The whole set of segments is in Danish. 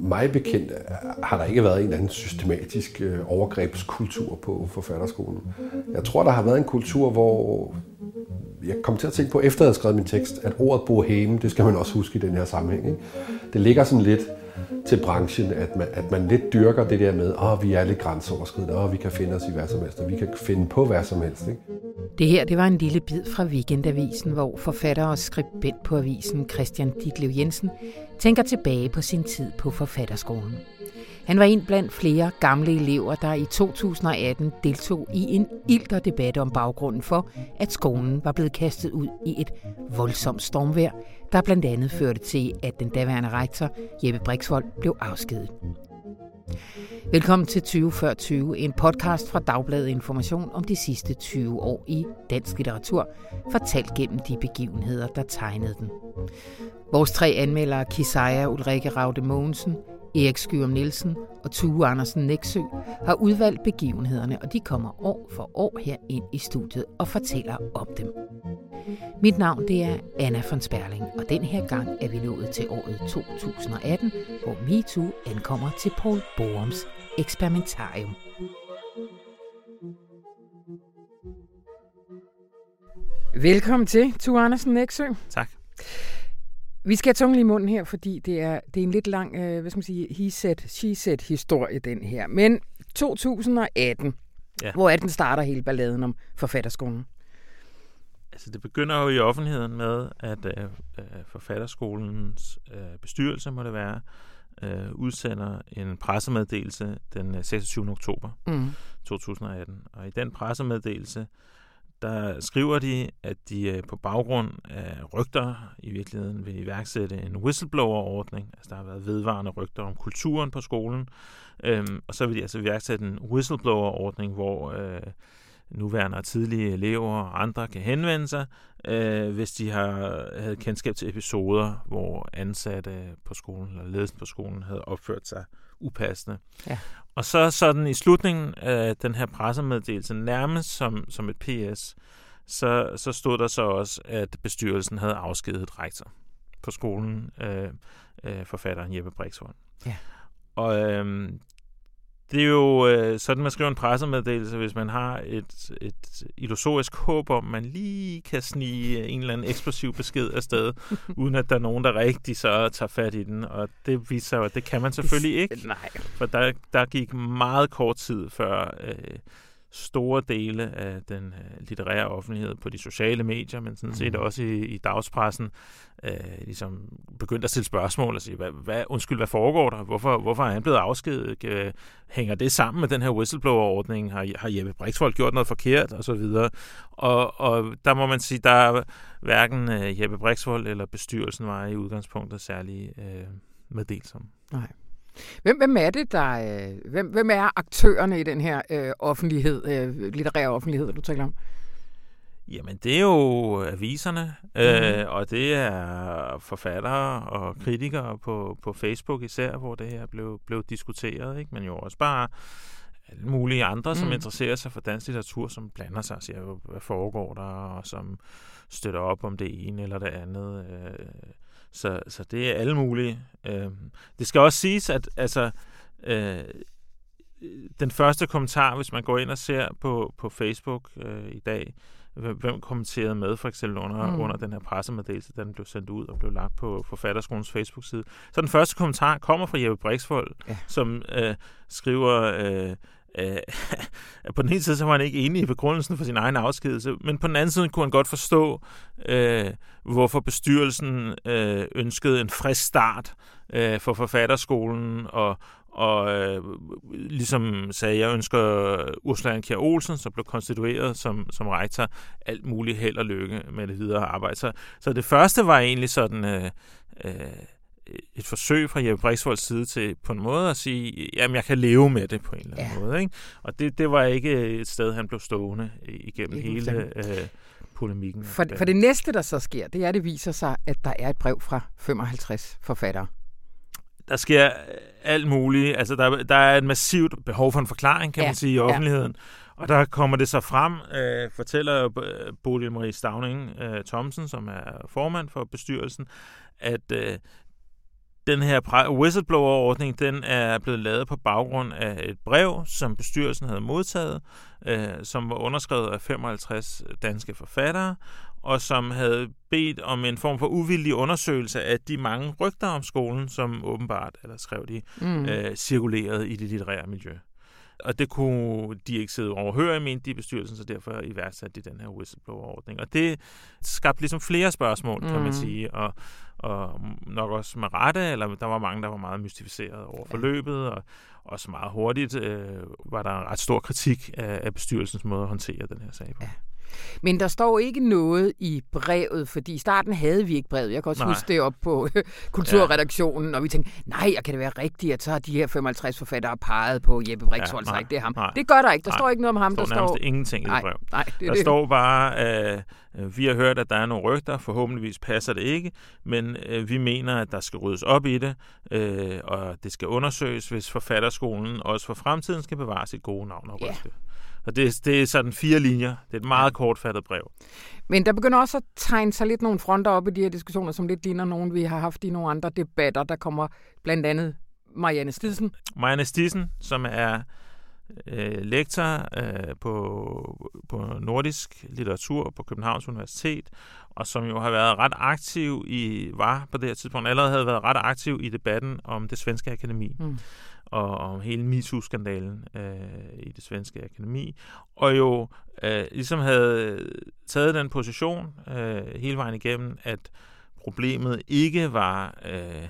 Mig bekendt øh, har der ikke været en eller anden systematisk øh, overgrebskultur på forfatterskolen. Jeg tror, der har været en kultur, hvor jeg kom til at tænke på, efter jeg havde skrevet min tekst, at ordet boheme, det skal man også huske i den her sammenhæng. Ikke? Det ligger sådan lidt til branchen, at man, at man lidt dyrker det der med, at oh, vi er lidt grænseoverskridende, og oh, vi kan finde os i hvad som helst, og vi kan finde på hvad som helst. Ikke? Det her det var en lille bid fra Weekendavisen, hvor forfatter og skribent på avisen Christian Ditlev Jensen tænker tilbage på sin tid på forfatterskolen. Han var en blandt flere gamle elever, der i 2018 deltog i en ilter debat om baggrunden for, at skolen var blevet kastet ud i et voldsomt stormvejr, der blandt andet førte til, at den daværende rektor Jeppe Brixvold blev afskedet. Velkommen til 20 før 20, en podcast fra Dagbladet Information om de sidste 20 år i dansk litteratur, fortalt gennem de begivenheder, der tegnede den. Vores tre anmeldere, Kisaya Ulrike Raude Mogensen, Erik Skyrum Nielsen og Tue Andersen Næksø har udvalgt begivenhederne, og de kommer år for år her ind i studiet og fortæller om dem. Mit navn det er Anna von Sperling, og den her gang er vi nået til året 2018, hvor MeToo ankommer til Paul Borums eksperimentarium. Velkommen til, Tue Andersen Næksø. Tak. Vi skal have tungen i munden her, fordi det er, det er en lidt lang, øh, hvad skal man sige, he said, she said historie, den her. Men 2018, ja. hvor er den starter hele balladen om forfatterskolen? Altså, det begynder jo i offentligheden med, at øh, øh forfatterskolens øh, bestyrelse, må det være, øh, udsender en pressemeddelelse den 26. Øh, oktober mm. 2018. Og i den pressemeddelelse, der skriver de, at de øh, på baggrund af rygter i virkeligheden vil iværksætte en whistleblower-ordning. Altså der har været vedvarende rygter om kulturen på skolen. Øhm, og så vil de altså iværksætte en whistleblower-ordning, hvor øh, nuværende og tidlige elever og andre kan henvende sig, øh, hvis de har havde kendskab til episoder, hvor ansatte på skolen eller ledelsen på skolen havde opført sig upassende. Ja. Og så sådan i slutningen af den her pressemeddelelse, nærmest som, som et PS, så, så stod der så også, at bestyrelsen havde afskedet rektor på skolen, øh, øh, forfatteren Jeppe Brixvold. Ja. Og øh, det er jo øh, sådan, man skriver en pressemeddelelse, hvis man har et, et illusorisk håb om, man lige kan snige en eller anden eksplosiv besked afsted, uden at der er nogen, der rigtig så tager fat i den. Og det viser jo, at det kan man selvfølgelig ikke. Nej. For der, der gik meget kort tid før... Øh, store dele af den øh, litterære offentlighed på de sociale medier, men sådan set mm. også i, i dagspressen, øh, ligesom begyndte at stille spørgsmål og sige, hvad, hvad, undskyld, hvad foregår der? Hvorfor, hvorfor er han blevet afskedet? Hænger det sammen med den her whistleblower-ordning? Har, har Jeppe Brixvold gjort noget forkert? Og så videre. Og, og der må man sige, der er hverken øh, Jeppe Brixvold eller bestyrelsen var i udgangspunktet særlig øh, meddelsom. Nej. Hvem, hvem er det, der... Øh, hvem, hvem er aktørerne i den her øh, offentlighed, øh, litterære offentlighed, du taler om? Jamen, det er jo aviserne, mm. øh, og det er forfattere og kritikere på, på Facebook især, hvor det her blev, blev diskuteret, ikke? men jo også bare alle mulige andre, som mm. interesserer sig for dansk litteratur, som blander sig og siger, hvad foregår der, og som støtter op om det ene eller det andet. Øh, så, så det er alle mulige. Øh, det skal også siges, at altså, øh, den første kommentar, hvis man går ind og ser på, på Facebook øh, i dag, hvem kommenterede med, for eksempel under, mm. under den her pressemeddelelse, den blev sendt ud og blev lagt på Forfatterskolens Facebook-side. Så den første kommentar kommer fra Jeppe Brixvold, ja. som øh, skriver, øh, øh, på den ene side så var han ikke enig i begrundelsen for sin egen afskedelse, men på den anden side kunne han godt forstå, øh, hvorfor bestyrelsen øh, ønskede en frisk start øh, for forfatterskolen, og, og øh, ligesom sagde, jeg ønsker Ursula Kjær Olsen, som blev konstitueret som, som rektor, alt muligt held og lykke med det videre arbejde. Så, så det første var egentlig sådan... Øh, øh, et forsøg fra Jeppe Brixvolds side til på en måde at sige, jamen jeg kan leve med det på en eller anden ja. måde. Ikke? Og det, det var ikke et sted, han blev stående igennem ikke hele øh, polemikken. For, for det næste, der så sker, det er, at det viser sig, at der er et brev fra 55 forfattere. der sker alt muligt. Altså, der, der er et massivt behov for en forklaring, kan ja. man sige, i offentligheden. Ja. Og der kommer det så frem, øh, fortæller Bodil Marie Stavning øh, Thomsen, som er formand for bestyrelsen, at øh, den her whistleblower-ordning, den er blevet lavet på baggrund af et brev, som bestyrelsen havde modtaget, øh, som var underskrevet af 55 danske forfattere, og som havde bedt om en form for uvildig undersøgelse af de mange rygter om skolen, som åbenbart, eller skrev de, mm. øh, cirkulerede i det litterære miljø. Og det kunne de ikke sidde overhøre, mente de i bestyrelsen, så derfor iværksatte de den her whistleblower-ordning. Og det skabte ligesom flere spørgsmål, kan mm. man sige, og, og nok også med rette, eller der var mange, der var meget mystificeret over forløbet, og også meget hurtigt øh, var der en ret stor kritik af, af bestyrelsens måde at håndtere den her sag på. Ja. Men der står ikke noget i brevet, fordi i starten havde vi ikke brevet. Jeg kan også nej. huske det op på kulturredaktionen, og vi tænkte, nej, kan det være rigtigt, at så har de her 55 forfattere peget på Jeppe Brix, ja, nej, det er ham. Nej. Det gør der ikke. Der nej. står ikke noget om ham. Der står, der står ingenting i det brev. Nej, det der det. står bare, at øh, vi har hørt, at der er nogle rygter, forhåbentligvis passer det ikke, men øh, vi mener, at der skal ryddes op i det, øh, og det skal undersøges, hvis forfatterskolen også for fremtiden skal bevare sit gode navn og rygte. Ja. Og det, det er sådan fire linjer. Det er et meget kortfattet brev. Men der begynder også at tegne sig lidt nogle fronter op i de her diskussioner, som lidt ligner nogen, vi har haft i nogle andre debatter. Der kommer blandt andet Marianne Stidsen. Marianne Stidsen, som er øh, lektor øh, på, på nordisk litteratur på Københavns Universitet, og som jo har været ret aktiv i, var på det her tidspunkt, allerede havde været ret aktiv i debatten om det svenske akademi. Mm og om hele MeToo-skandalen øh, i det svenske akademi, og jo øh, ligesom havde taget den position øh, hele vejen igennem, at problemet ikke var øh,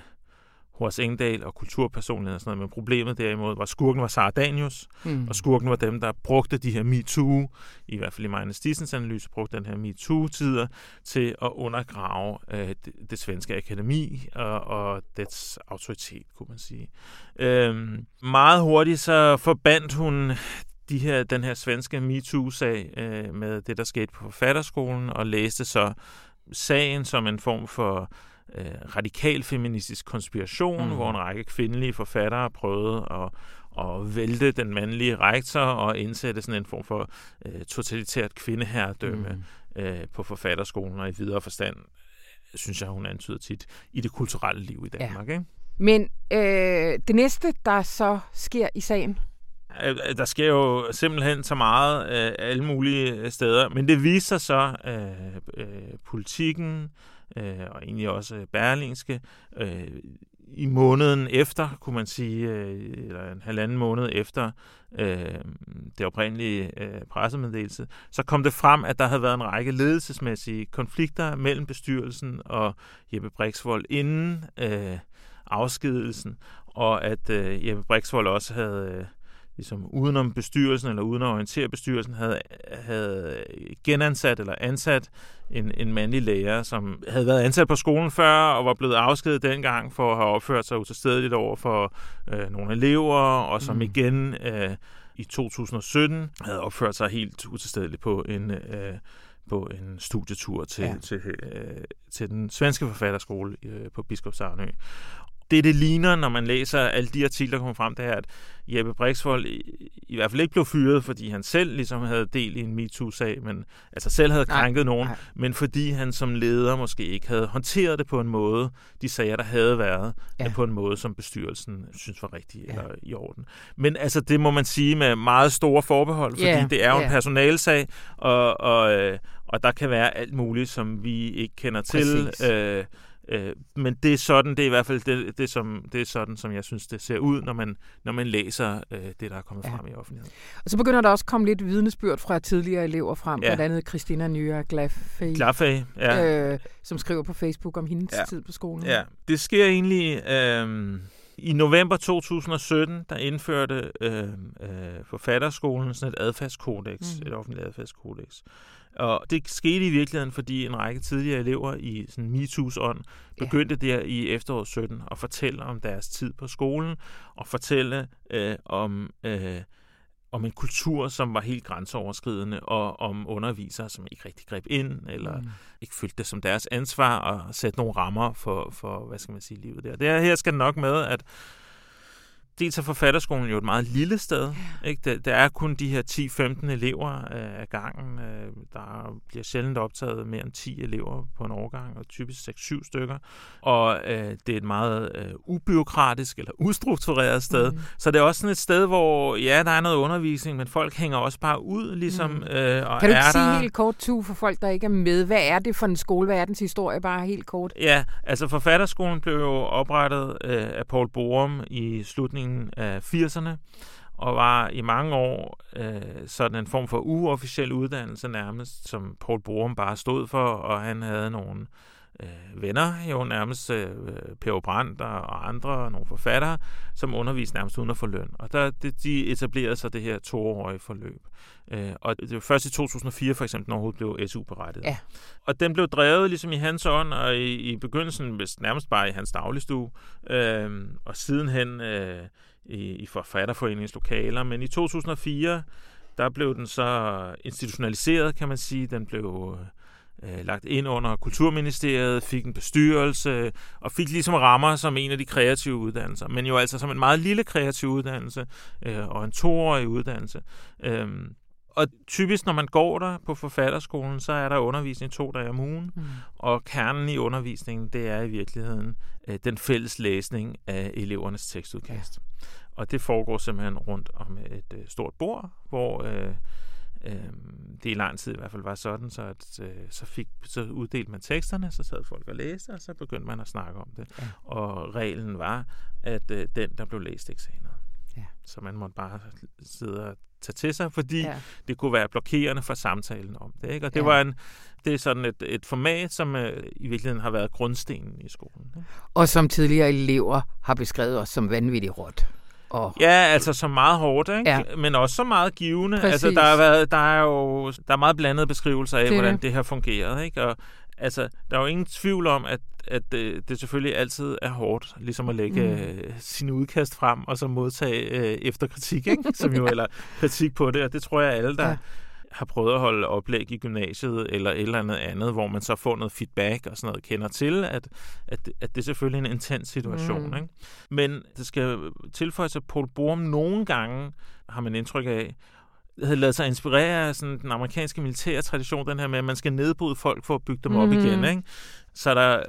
Horace Engdahl og kulturpersonlighed og sådan noget, men problemet derimod var, skurken var Sara Danius, mm. og skurken var dem, der brugte de her MeToo, i hvert fald i Magne Stissens analyse, brugte den her MeToo-tider til at undergrave øh, det, det svenske akademi og, og dets autoritet, kunne man sige. Øhm, meget hurtigt så forbandt hun de her, den her svenske MeToo-sag øh, med det, der skete på forfatterskolen, og læste så sagen som en form for øh, radikal feministisk konspiration, mm. hvor en række kvindelige forfattere prøvede at, at vælte den mandlige rektor og indsætte sådan en form for øh, totalitært kvindeherredømme mm. øh, på forfatterskolen og i videre forstand, synes jeg, hun antyder tit, i det kulturelle liv i Danmark. Ja. Ikke? Men øh, det næste, der så sker i sagen? Øh, der sker jo simpelthen så meget øh, alle mulige steder, men det viser så, øh, øh, politikken, øh, og egentlig også øh, Berlingske, øh, i måneden efter, kunne man sige, øh, eller en halvanden måned efter øh, det oprindelige øh, pressemeddelelse, så kom det frem, at der havde været en række ledelsesmæssige konflikter mellem bestyrelsen og Jeppe Brixvold inden øh, afskedelsen, og at øh, Jeppe Brixvold også havde øh, ligesom udenom bestyrelsen eller uden at orientere bestyrelsen, havde, havde genansat eller ansat en, en mandlig lærer, som havde været ansat på skolen før og var blevet afskedet dengang for at have opført sig utilstedeligt over for øh, nogle elever, og som mm. igen øh, i 2017 havde opført sig helt utilstedeligt på en... Øh, på en studietur til, ja. til, øh, til den svenske forfatterskole øh, på Biskopshavnø det, det ligner, når man læser alle de artikler, der kommer frem, det er, at Jeppe Brixvold i, i hvert fald ikke blev fyret, fordi han selv ligesom havde del i en MeToo-sag, men altså selv havde krænket nej, nogen, nej. men fordi han som leder måske ikke havde håndteret det på en måde, de sager, der havde været, ja. på en måde, som bestyrelsen synes var rigtig ja. eller i orden. Men altså, det må man sige med meget store forbehold, fordi yeah. det er jo yeah. en personalsag, og, og, øh, og der kan være alt muligt, som vi ikke kender Præcis. til. Øh, Øh, men det er sådan, det er i hvert fald det, det, som, det er sådan, som jeg synes, det ser ud, når man, når man læser øh, det, der er kommet ja. frem i offentligheden. Og så begynder der også at komme lidt vidnesbyrd fra tidligere elever frem, ja. blandt andet Christina Nyer Glaffey, Glaffey ja. øh, som skriver på Facebook om hendes ja. tid på skolen. Ja, det sker egentlig... Øh, i november 2017, der indførte øh, øh, forfatterskolen sådan et adfærdskodex, mm. et offentligt adfærdskodex. Og det skete i virkeligheden, fordi en række tidligere elever i sådan MeToo's ånd begyndte ja. der i efteråret 17 at fortælle om deres tid på skolen, og fortælle øh, om... Øh, om en kultur, som var helt grænseoverskridende, og om undervisere, som ikke rigtig greb ind, eller mm. ikke følte det som deres ansvar at sætte nogle rammer for, for hvad skal man sige, livet der. Det her, skal nok med, at dels er forfatterskolen jo et meget lille sted. Ikke? Der, der er kun de her 10-15 elever øh, af gangen. Øh, der bliver sjældent optaget mere end 10 elever på en årgang, og typisk 6-7 stykker. Og øh, det er et meget øh, ubiokratisk eller ustruktureret sted. Mm. Så det er også sådan et sted, hvor ja, der er noget undervisning, men folk hænger også bare ud, ligesom. Mm. Øh, og kan du ikke sige der... helt kort, tu, for folk, der ikke er med? Hvad er det for en skole? Hvad er dens historie? Bare helt kort. Ja, altså forfatterskolen blev jo oprettet øh, af Paul Borum i slutningen slutningen af 80'erne, og var i mange år øh, sådan en form for uofficiel uddannelse nærmest, som Paul Borum bare stod for, og han havde nogle øh, venner, jo nærmest øh, Per Brandt og andre, nogle forfattere, som underviste nærmest uden at få løn. Og der, det, de etablerede sig det her toårige forløb. Øh, og det var først i 2004 for eksempel, når overhovedet blev SU-berettet. Ja. Og den blev drevet ligesom i hans ånd, og i, i begyndelsen nærmest bare i hans dagligstue, øh, og sidenhen øh, i, i forfatterforeningens lokaler. Men i 2004, der blev den så institutionaliseret, kan man sige. Den blev øh, lagt ind under Kulturministeriet, fik en bestyrelse og fik ligesom rammer som en af de kreative uddannelser. Men jo altså som en meget lille kreativ uddannelse øh, og en toårig uddannelse. Øh, og typisk, når man går der på forfatterskolen, så er der undervisning to dage om ugen, mm. og kernen i undervisningen, det er i virkeligheden øh, den fælles læsning af elevernes tekstudkast. Ja. Og det foregår simpelthen rundt om et øh, stort bord, hvor øh, øh, det i lang tid i hvert fald var sådan, så, at, øh, så, fik, så uddelte man teksterne, så sad folk og læste, og så begyndte man at snakke om det. Ja. Og reglen var, at øh, den, der blev læst, ikke sagde noget. Ja. Så man måtte bare sidde og tage til sig, fordi ja. det kunne være blokerende for samtalen om det. Ikke? Og det ja. var en, det er sådan et, et format, som øh, i virkeligheden har været grundstenen i skolen. Ikke? Og som tidligere elever har beskrevet os som vanvittigt råt. Og... Ja, altså så meget hårdt, ikke? Ja. men også så meget givende. Præcis. Altså, der, er været, der er jo der er meget blandede beskrivelser af, det hvordan det. her fungerede. Ikke? Og, altså, der er jo ingen tvivl om, at at det, det selvfølgelig altid er hårdt, ligesom at lægge mm. øh, sin udkast frem, og så modtage øh, efterkritik, ikke? Som jo, eller kritik på det, og det tror jeg alle, der ja. Har prøvet at holde oplæg i gymnasiet, eller et eller andet andet, hvor man så får noget feedback og sådan noget, kender til, at, at, at det er selvfølgelig en intens situation. Mm. Ikke? Men det skal tilføjes, at Paul Borum nogle gange, har man indtryk af, havde lavet sig inspirere af sådan den amerikanske militære tradition, den her med, at man skal nedbryde folk for at bygge dem mm. op igen. Ikke? Så der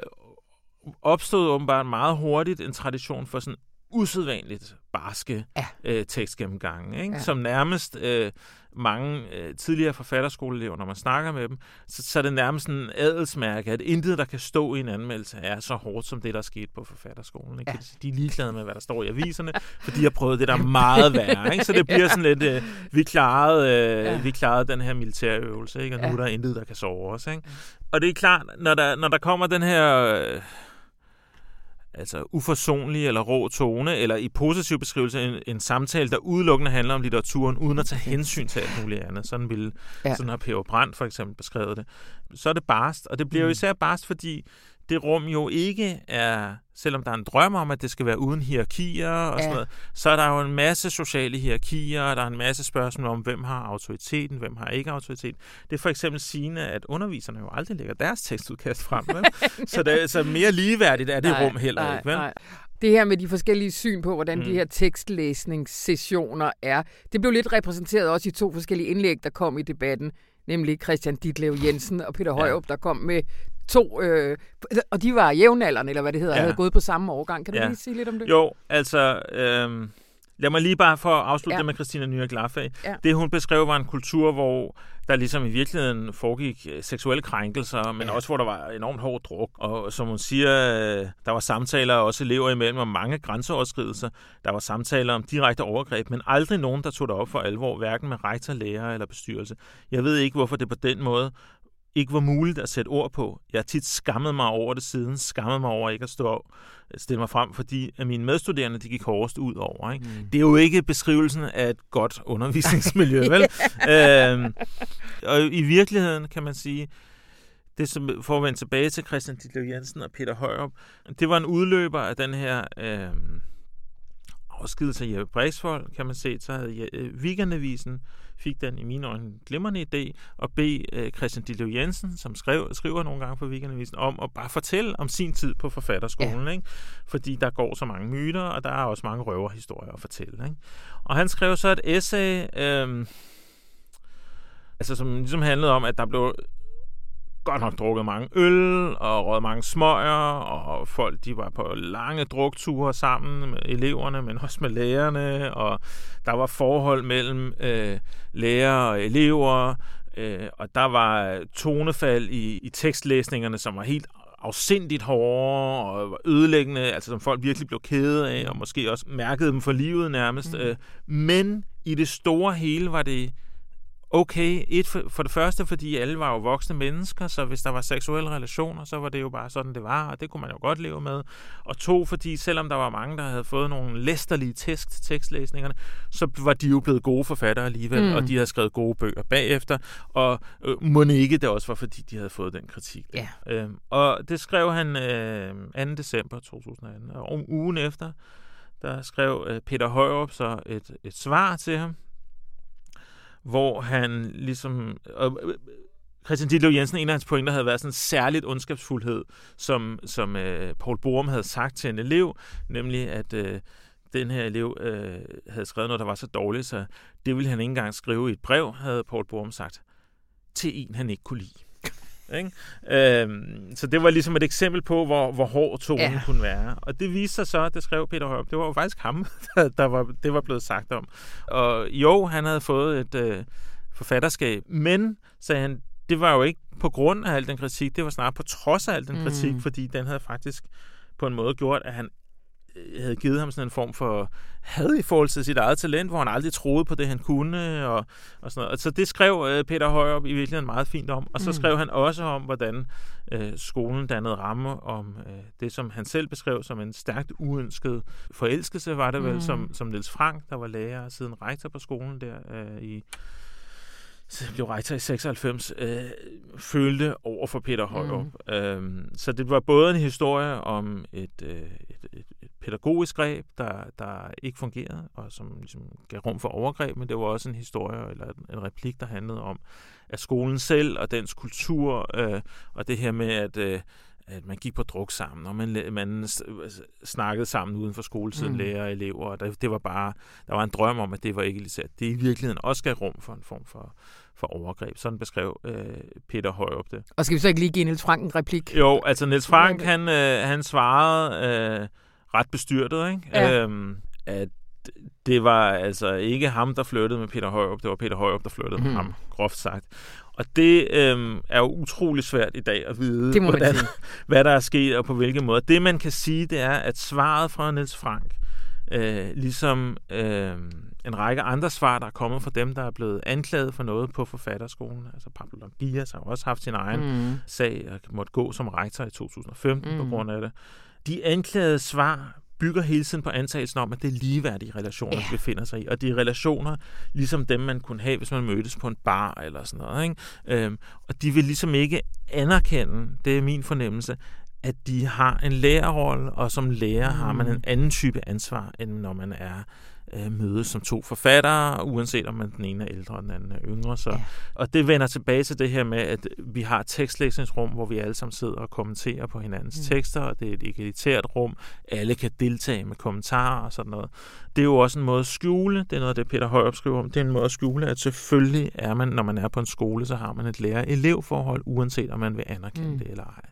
opstod åbenbart meget hurtigt en tradition for sådan usædvanligt barske ja. øh, tekstgennemgange, ikke? Ja. som nærmest øh, mange øh, tidligere forfatterskoleelever, når man snakker med dem, så, så er det nærmest en adelsmærke, at intet, der kan stå i en anmeldelse, er så hårdt som det, der er sket på forfatterskolen. Ikke? Ja. De er ligeglade med, hvad der står i aviserne, for de har prøvet det, der er meget værre. Ikke? Så det bliver sådan lidt, øh, vi, klarede, øh, ja. vi klarede den her militærøvelse, ikke? og nu ja. er der intet, der kan sove os. Ikke? Og det er klart, når der, når der kommer den her... Øh, altså uforsonlig eller rå tone, eller i positiv beskrivelse en, en samtale, der udelukkende handler om litteraturen, uden at tage hensyn til alt muligt andet. Sådan, ville, ja. sådan har P.O. Brandt for eksempel beskrevet det. Så er det barst, og det bliver jo mm. især barst, fordi det rum jo ikke er, selvom der er en drøm om, at det skal være uden hierarkier og ja. sådan noget, så er der jo en masse sociale hierarkier, og der er en masse spørgsmål om, hvem har autoriteten, hvem har ikke autoritet. Det er for eksempel sigende, at underviserne jo aldrig lægger deres tekstudkast frem. Vel? så, det, så mere ligeværdigt er det nej, rum heller nej, ikke. Vel? Nej. Det her med de forskellige syn på, hvordan mm. de her tekstlæsningssessioner er, det blev lidt repræsenteret også i to forskellige indlæg, der kom i debatten nemlig Christian Ditlev Jensen og Peter Højrup, ja. der kom med to, øh, og de var jævnaldrende, eller hvad det hedder, ja. havde gået på samme årgang. Kan du ja. lige sige lidt om det? Jo, altså... Øh... Lad mig lige bare for at afslutte ja. det med Christina Nyre Glafag. Ja. Det, hun beskrev, var en kultur, hvor der ligesom i virkeligheden foregik øh, seksuelle krænkelser, men ja. også hvor der var enormt hård druk. Og som hun siger, øh, der var samtaler også elever imellem om mange grænseoverskridelser. Der var samtaler om direkte overgreb, men aldrig nogen, der tog det op for alvor, hverken med rektor, lærer eller bestyrelse. Jeg ved ikke, hvorfor det på den måde ikke var muligt at sætte ord på. Jeg har tit skammet mig over det siden, skammet mig over ikke at stå stille mig frem, fordi at mine medstuderende de gik hårdest ud over. Ikke? Mm. Det er jo ikke beskrivelsen af et godt undervisningsmiljø, vel? øhm, og i virkeligheden kan man sige, det som, for at vende tilbage til Christian Ditlev Jensen og Peter Højrup, det var en udløber af den her... Øh, afskedelse af Jeppe Brexvold, kan man se, så havde øh, Weekendavisen fik den i mine øjne glimrende idé at bede øh, Christian Ditlev Jensen, som skrev, skriver nogle gange på Weekendavisen, om at bare fortælle om sin tid på forfatterskolen. Ja. Ikke? Fordi der går så mange myter, og der er også mange røverhistorier at fortælle. Ikke? Og han skrev så et essay, øh, altså som ligesom handlede om, at der blev godt nok drukket mange øl og røget mange smøger, og folk de var på lange drukture sammen med eleverne, men også med lærerne, og der var forhold mellem øh, lærer og elever, øh, og der var tonefald i, i tekstlæsningerne, som var helt afsindigt hårde og ødelæggende, altså som folk virkelig blev kede af, og måske også mærkede dem for livet nærmest. Mm. Øh, men i det store hele var det okay. Et for, for det første, fordi alle var jo voksne mennesker, så hvis der var seksuelle relationer, så var det jo bare sådan, det var, og det kunne man jo godt leve med. Og to, fordi selvom der var mange, der havde fået nogle læsterlige test til tekstlæsningerne, så var de jo blevet gode forfattere alligevel, mm. og de havde skrevet gode bøger bagefter, og øh, må ikke det også var, fordi de havde fået den kritik. Ja. Øhm, og det skrev han øh, 2. december 2018, og om ugen efter, der skrev øh, Peter Højrup så et, et svar til ham, hvor han ligesom... Og, øh, Christian Ditlev Jensen, en af hans pointer havde været sådan en særligt ondskabsfuldhed, som, som øh, Paul Borum havde sagt til en elev, nemlig at øh, den her elev øh, havde skrevet noget, der var så dårligt, så det ville han ikke engang skrive i et brev, havde Paul Borum sagt, til en, han ikke kunne lide. Ikke? Øhm, så det var ligesom et eksempel på, hvor, hvor hård tonen ja. kunne være. Og det viste sig så, det skrev Peter Hørup, det var jo faktisk ham, der, der var, det var blevet sagt om. Og jo, han havde fået et øh, forfatterskab, men, sagde han, det var jo ikke på grund af al den kritik, det var snart på trods af al den kritik, mm. fordi den havde faktisk på en måde gjort, at han havde givet ham sådan en form for had i forhold til sit eget talent, hvor han aldrig troede på det, han kunne, og, og sådan noget. Så det skrev øh, Peter Højer i virkeligheden meget fint om. Og så mm. skrev han også om, hvordan øh, skolen dannede ramme om øh, det, som han selv beskrev som en stærkt uønsket forelskelse, var det mm. vel, som, som Niels Frank, der var lærer siden rektor på skolen der øh, i så blev rektor i 96, øh, følte over for Peter Højer. Mm. Øhm, så det var både en historie om et, øh, et pædagogisk greb, der, der ikke fungerede, og som ligesom gav rum for overgreb, men det var også en historie eller en replik, der handlede om, at skolen selv og dens kultur, øh, og det her med, at øh, at man gik på druk sammen, og man, man snakkede sammen uden for skoletiden, mm. lærer og elever, og det, det var bare, der var en drøm om, at det var ikke egaliseret. Det i virkeligheden også gav rum for en form for, for overgreb. Sådan beskrev øh, Peter Højrup det. Og skal vi så ikke lige give Niels Frank en replik? Jo, altså Niels Frank, han, øh, han svarede øh, ret bestyrtet, ikke? Ja. Øhm, at det var altså ikke ham, der flyttede med Peter Højrup, det var Peter Højrup, der flyttede mm. med ham, groft sagt. Og det øhm, er jo utrolig svært i dag at vide, hvordan, hvad der er sket og på hvilken måde. Det man kan sige, det er, at svaret fra Niels Frank, øh, ligesom øh, en række andre svar, der er kommet fra dem, der er blevet anklaget for noget på forfatterskolen. Altså Pablo Longias har også haft sin egen mm. sag og måtte gå som rektor i 2015 mm. på grund af det. De anklagede svar bygger hele tiden på antagelsen om, at det er ligeværdige relationer, ja. befinder sig i. Og de er relationer, ligesom dem, man kunne have, hvis man mødtes på en bar eller sådan noget. Ikke? Øhm, og de vil ligesom ikke anerkende, det er min fornemmelse, at de har en lærerrolle, og som lærer mm. har man en anden type ansvar, end når man er øh, mødes som to forfattere, uanset om man den ene er ældre og den anden er yngre. Så. Ja. Og det vender tilbage til det her med, at vi har et tekstlæsningsrum, hvor vi alle sammen sidder og kommenterer på hinandens mm. tekster, og det er et egalitært rum. Alle kan deltage med kommentarer og sådan noget. Det er jo også en måde at skjule, det er noget, det Peter Højrup skriver om, det er en måde at skjule, at selvfølgelig er man, når man er på en skole, så har man et lærer-elev-forhold, uanset om man vil anerkende mm. det eller ej.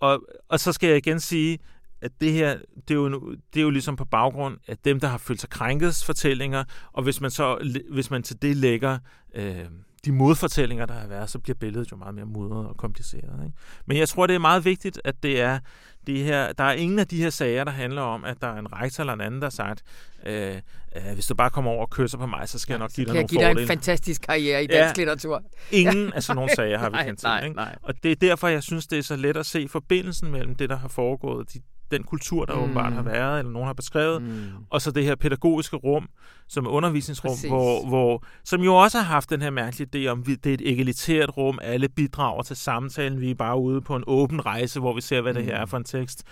Og, og så skal jeg igen sige, at det her, det er, jo, det er jo ligesom på baggrund af dem, der har følt sig krænket fortællinger, og hvis man så hvis man til det lægger øh, de modfortællinger, der har været, så bliver billedet jo meget mere mudret og kompliceret. Ikke? Men jeg tror, det er meget vigtigt, at det er det her, der er ingen af de her sager, der handler om, at der er en rektor eller en anden, der har sagt, øh, øh, hvis du bare kommer over og kysser på mig, så skal ja, jeg nok give dig nogle fordele. Jeg give dig en fantastisk karriere i dansk ja, litteratur. Ingen af sådan nogle sager har vi kendt til. Nej, nej. Og det er derfor, jeg synes, det er så let at se forbindelsen mellem det, der har foregået de den kultur, der mm. åbenbart har været, eller nogen har beskrevet, mm. og så det her pædagogiske rum, som er undervisningsrum, hvor, hvor, som jo også har haft den her mærkelige idé om, at det er et egalitært rum, alle bidrager til samtalen, vi er bare ude på en åben rejse, hvor vi ser, hvad det her er mm. for en tekst.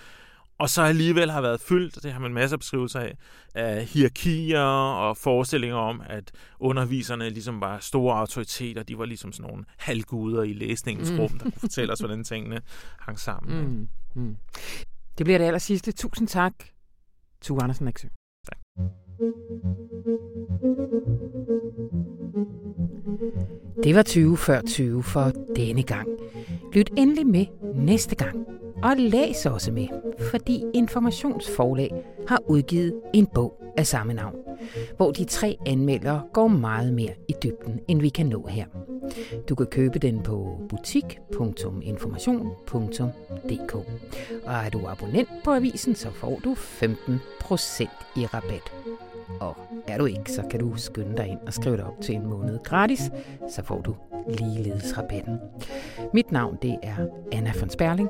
og så alligevel har været fyldt, det har man masser af beskrivelser af, af hierarkier og forestillinger om, at underviserne ligesom var store autoriteter, de var ligesom sådan nogle halvguder i læsningens mm. rum, der kunne fortælle os, hvordan tingene hang sammen. Mm. Mm. Det bliver det aller sidste. Tusind tak, Tue Andersen Nexø. Tak. Det var 20 før 20 for denne gang. Lyt endelig med næste gang. Og læs også med, fordi Informationsforlag har udgivet en bog af samme navn, hvor de tre anmeldere går meget mere i dybden, end vi kan nå her. Du kan købe den på butik.information.dk. Og er du abonnent på avisen, så får du 15% i rabat. Og er du ikke, så kan du skynde dig ind og skrive dig op til en måned gratis, så får du ligeledes rabatten. Mit navn det er Anna von Sperling.